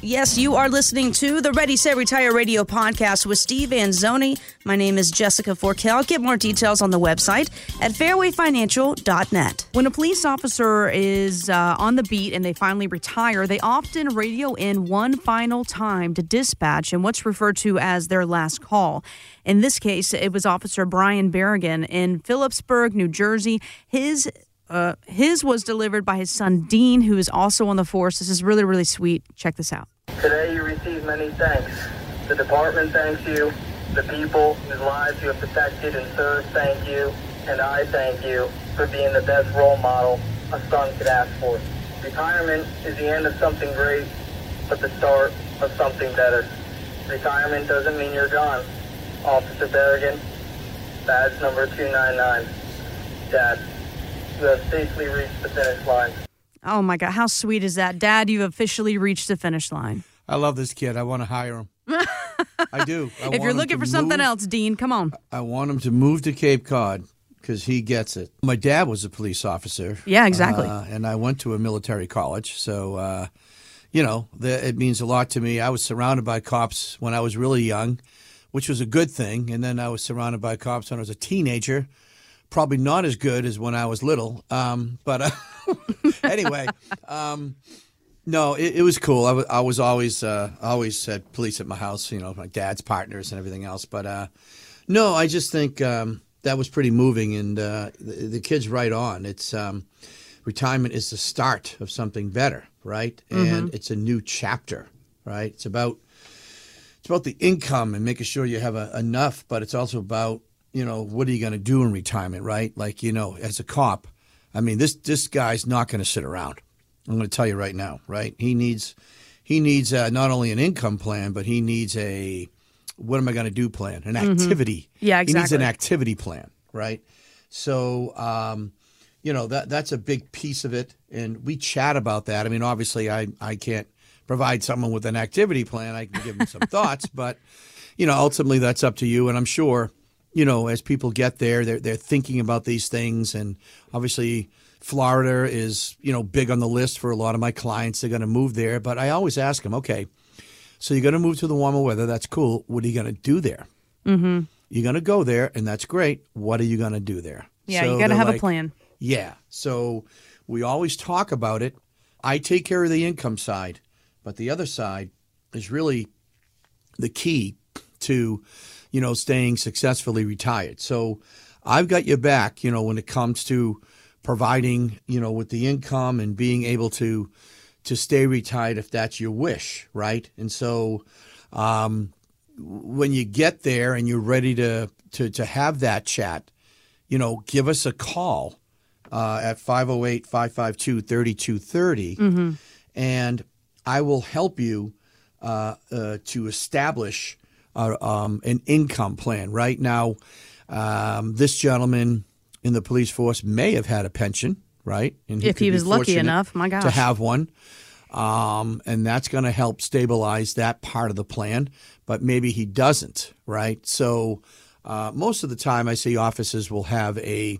Yes, you are listening to the Ready Set Retire Radio podcast with Steve Anzoni. My name is Jessica Forkel. Get more details on the website at fairwayfinancial.net. When a police officer is uh, on the beat and they finally retire, they often radio in one final time to dispatch in what's referred to as their last call. In this case, it was Officer Brian Berrigan in Phillipsburg, New Jersey. His uh, his was delivered by his son Dean, who is also on the force. This is really, really sweet. Check this out. Today you receive many thanks. The department thanks you. The people whose lives you have protected and served thank you. And I thank you for being the best role model a son could ask for. Retirement is the end of something great, but the start of something better. Retirement doesn't mean you're gone. Officer Berrigan, badge number 299. Dad, you have safely reached the finish line. Oh my God, how sweet is that? Dad, you've officially reached the finish line. I love this kid. I want to hire him. I do. I if want you're looking to for something else, Dean, come on. I want him to move to Cape Cod because he gets it. My dad was a police officer. Yeah, exactly. Uh, and I went to a military college. So, uh, you know, the, it means a lot to me. I was surrounded by cops when I was really young, which was a good thing. And then I was surrounded by cops when I was a teenager. Probably not as good as when I was little. Um, but uh, anyway, um, no, it, it was cool. I was always uh, always had police at my house. You know, my dad's partners and everything else. But uh, no, I just think um, that was pretty moving, and uh, the, the kid's right on. It's um, retirement is the start of something better, right? And it's a new chapter, right? It's about it's about the income and making sure you have a, enough, but it's also about you know what are you going to do in retirement, right? Like you know, as a cop, I mean this this guy's not going to sit around. I'm going to tell you right now, right? He needs he needs uh, not only an income plan, but he needs a what am I going to do plan, an activity. Yeah, He needs exactly. an activity plan, right? So, um, you know that that's a big piece of it, and we chat about that. I mean, obviously, I I can't provide someone with an activity plan. I can give them some thoughts, but you know, ultimately, that's up to you. And I'm sure, you know, as people get there, they're they're thinking about these things, and obviously. Florida is, you know, big on the list for a lot of my clients. They're going to move there, but I always ask them, okay, so you're going to move to the warmer weather. That's cool. What are you going to do there? Mm-hmm. You're going to go there, and that's great. What are you going to do there? Yeah, So you got to have a plan. Yeah. So we always talk about it. I take care of the income side, but the other side is really the key to, you know, staying successfully retired. So I've got your back, you know, when it comes to providing, you know, with the income and being able to to stay retired if that's your wish, right? And so um, when you get there and you're ready to to to have that chat, you know, give us a call uh, at 508 552 3230 and I will help you uh, uh, to establish um, an income plan. Right now, um, this gentleman in the police force may have had a pension, right? And If he was lucky enough, my to have one. Um, and that's going to help stabilize that part of the plan, but maybe he doesn't, right? So uh, most of the time, I see offices will have a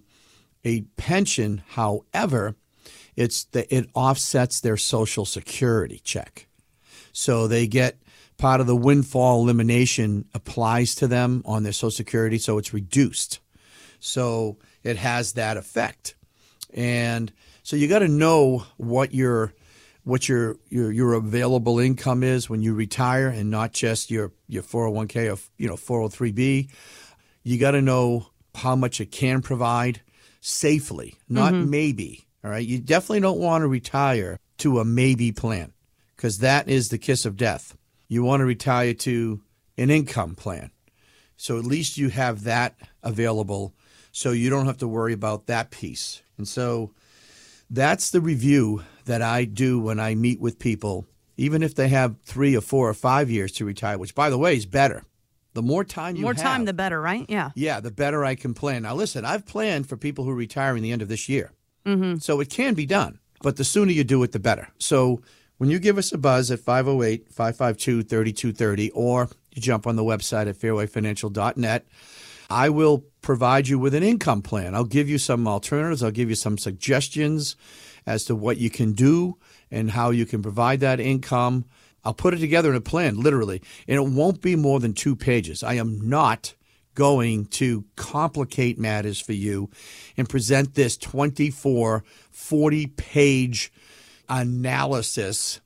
a pension. However, it's the, it offsets their social security check, so they get part of the windfall elimination applies to them on their social security, so it's reduced. So it has that effect, and so you got to know what your what your, your your available income is when you retire, and not just your your 401k or you know 403b. You got to know how much it can provide safely, not mm-hmm. maybe. All right, you definitely don't want to retire to a maybe plan because that is the kiss of death. You want to retire to an income plan. So at least you have that available so you don't have to worry about that piece. And so that's the review that I do when I meet with people, even if they have three or four or five years to retire, which, by the way, is better. The more time you More have, time, the better, right? Yeah. yeah, the better I can plan. Now, listen, I've planned for people who retire in the end of this year. Mm-hmm. So it can be done, but the sooner you do it, the better. So when you give us a buzz at 508 552 3230, or you jump on the website at fairwayfinancial.net, I will provide you with an income plan. I'll give you some alternatives, I'll give you some suggestions as to what you can do and how you can provide that income. I'll put it together in a plan, literally, and it won't be more than two pages. I am not going to complicate matters for you and present this 24, 40 page analysis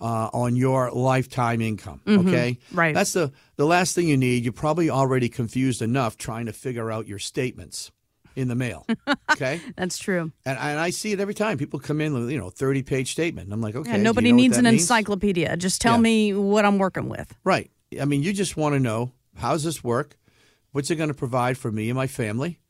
uh, on your lifetime income. Okay, right. That's the the last thing you need. You're probably already confused enough trying to figure out your statements in the mail. Okay, That's true. and, and I see it every time people come in with you know 30 page statement. I'm like, okay, Yeah, do you nobody know needs an means? encyclopedia. Just tell Yeah. me what I'm working with. Right. I mean, you just want to know how's this work? What's it going to provide for me and my family?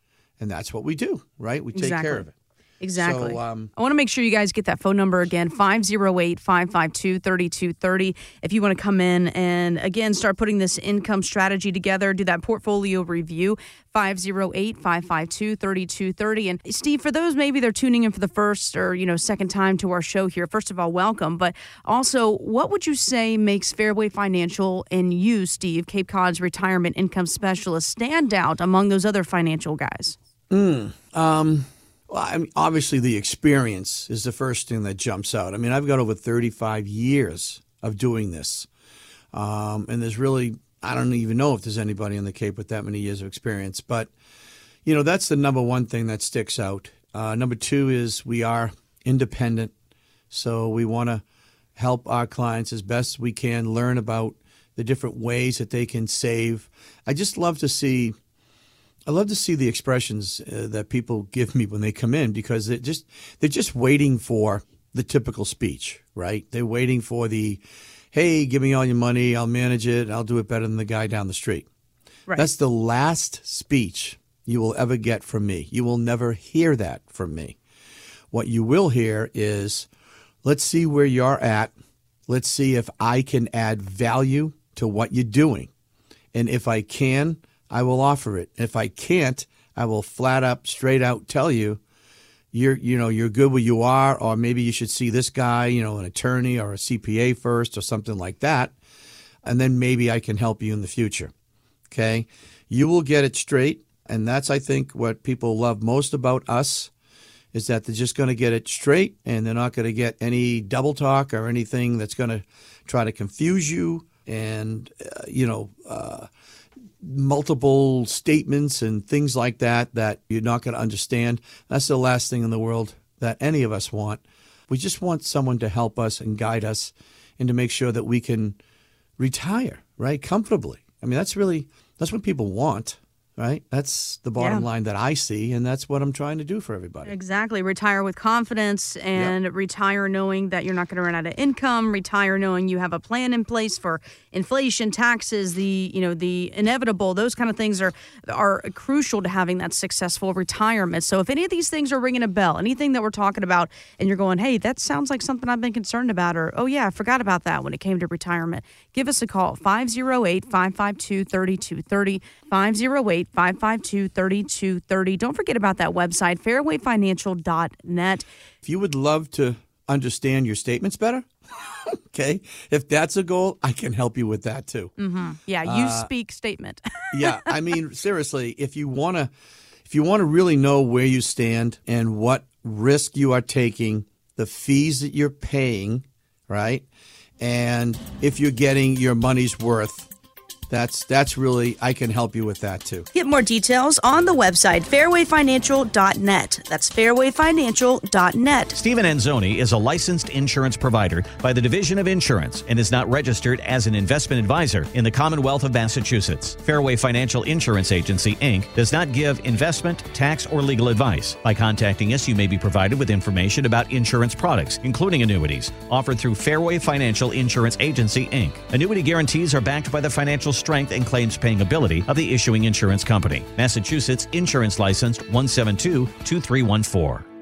And that's what we do, right? We take Exactly. care of it. Exactly. So, um, I want to make sure you guys get that phone number again 508 552 3230. If you want to come in and again start putting this income strategy together, do that portfolio review 508 552 3230. And Steve, for those maybe they're tuning in for the first or you know second time to our show here, first of all, welcome. But also, what would you say makes Fairway Financial and you, Steve, Cape Cod's retirement income specialist, stand out among those other financial guys? Well, I mean, obviously, the experience is the first thing that jumps out. I mean, I've got over 35 years of doing this. Um, and there's really, I don't even know if there's anybody on the Cape with that many years of experience. But, you know, that's the number one thing that sticks out. Uh, number two is we are independent. So we want to help our clients as best we can learn about the different ways that they can save. I just love to see I love to see the expressions uh, that people give me when they come in because they just they're just waiting for the typical speech, right? They're waiting for the, "Hey, give me all your money, I'll manage it, I'll do it better than the guy down the street." Right. That's the last speech you will ever get from me. You will never hear that from me. What you will hear is, "Let's see where you're at. Let's see if I can add value to what you're doing." And if I can, I will offer it. If I can't, I will flat up, straight out tell you, you're you know you're good where you are, or maybe you should see this guy, you know, an attorney or a CPA first, or something like that, and then maybe I can help you in the future. Okay, you will get it straight, and that's I think what people love most about us is that they're just going to get it straight, and they're not going to get any double talk or anything that's going to try to confuse you and uh, you know. Uh, multiple statements and things like that that you're not going to understand. That's the last thing in the world that any of us want. We just want someone to help us and guide us and to make sure that we can retire, right, comfortably. I mean, that's really that's what people want, right? That's the bottom Yeah. line that I see and that's what I'm trying to do for everybody. Exactly. Retire with confidence and retire knowing that you're not going to run out of income, retire knowing you have a plan in place for inflation, taxes, the, you know, the inevitable, those kind of things are are crucial to having that successful retirement. So if any of these things are ringing a bell, anything that we're talking about and you're going, "Hey, that sounds like something I've been concerned about," or "Oh yeah, I forgot about that when it came to retirement." Give us a call 508-552-3230, 508-552-3230. Don't forget about that website fairwayfinancial.net. If you would love to understand your statements better, okay, if that's a goal, I can help you with that too. Mm-hmm. Yeah, you uh, speak statement. yeah, I mean seriously, if you want to if you want to really know where you stand and what risk you are taking, the fees that you're paying, right? And if you're getting your money's worth, that's that's really I can help you with that too. Get more details on the website fairwayfinancial.net. That's fairwayfinancial.net. Stephen Anzoni is a licensed insurance provider by the Division of Insurance and is not registered as an investment advisor in the Commonwealth of Massachusetts. Fairway Financial Insurance Agency, Inc. does not give investment, tax, or legal advice. By contacting us, you may be provided with information about insurance products, including annuities, offered through Fairway Financial Insurance Agency, Inc. Annuity guarantees are backed by the financial strength and claims paying ability of the issuing insurance company. Massachusetts Insurance Licensed 172 2314.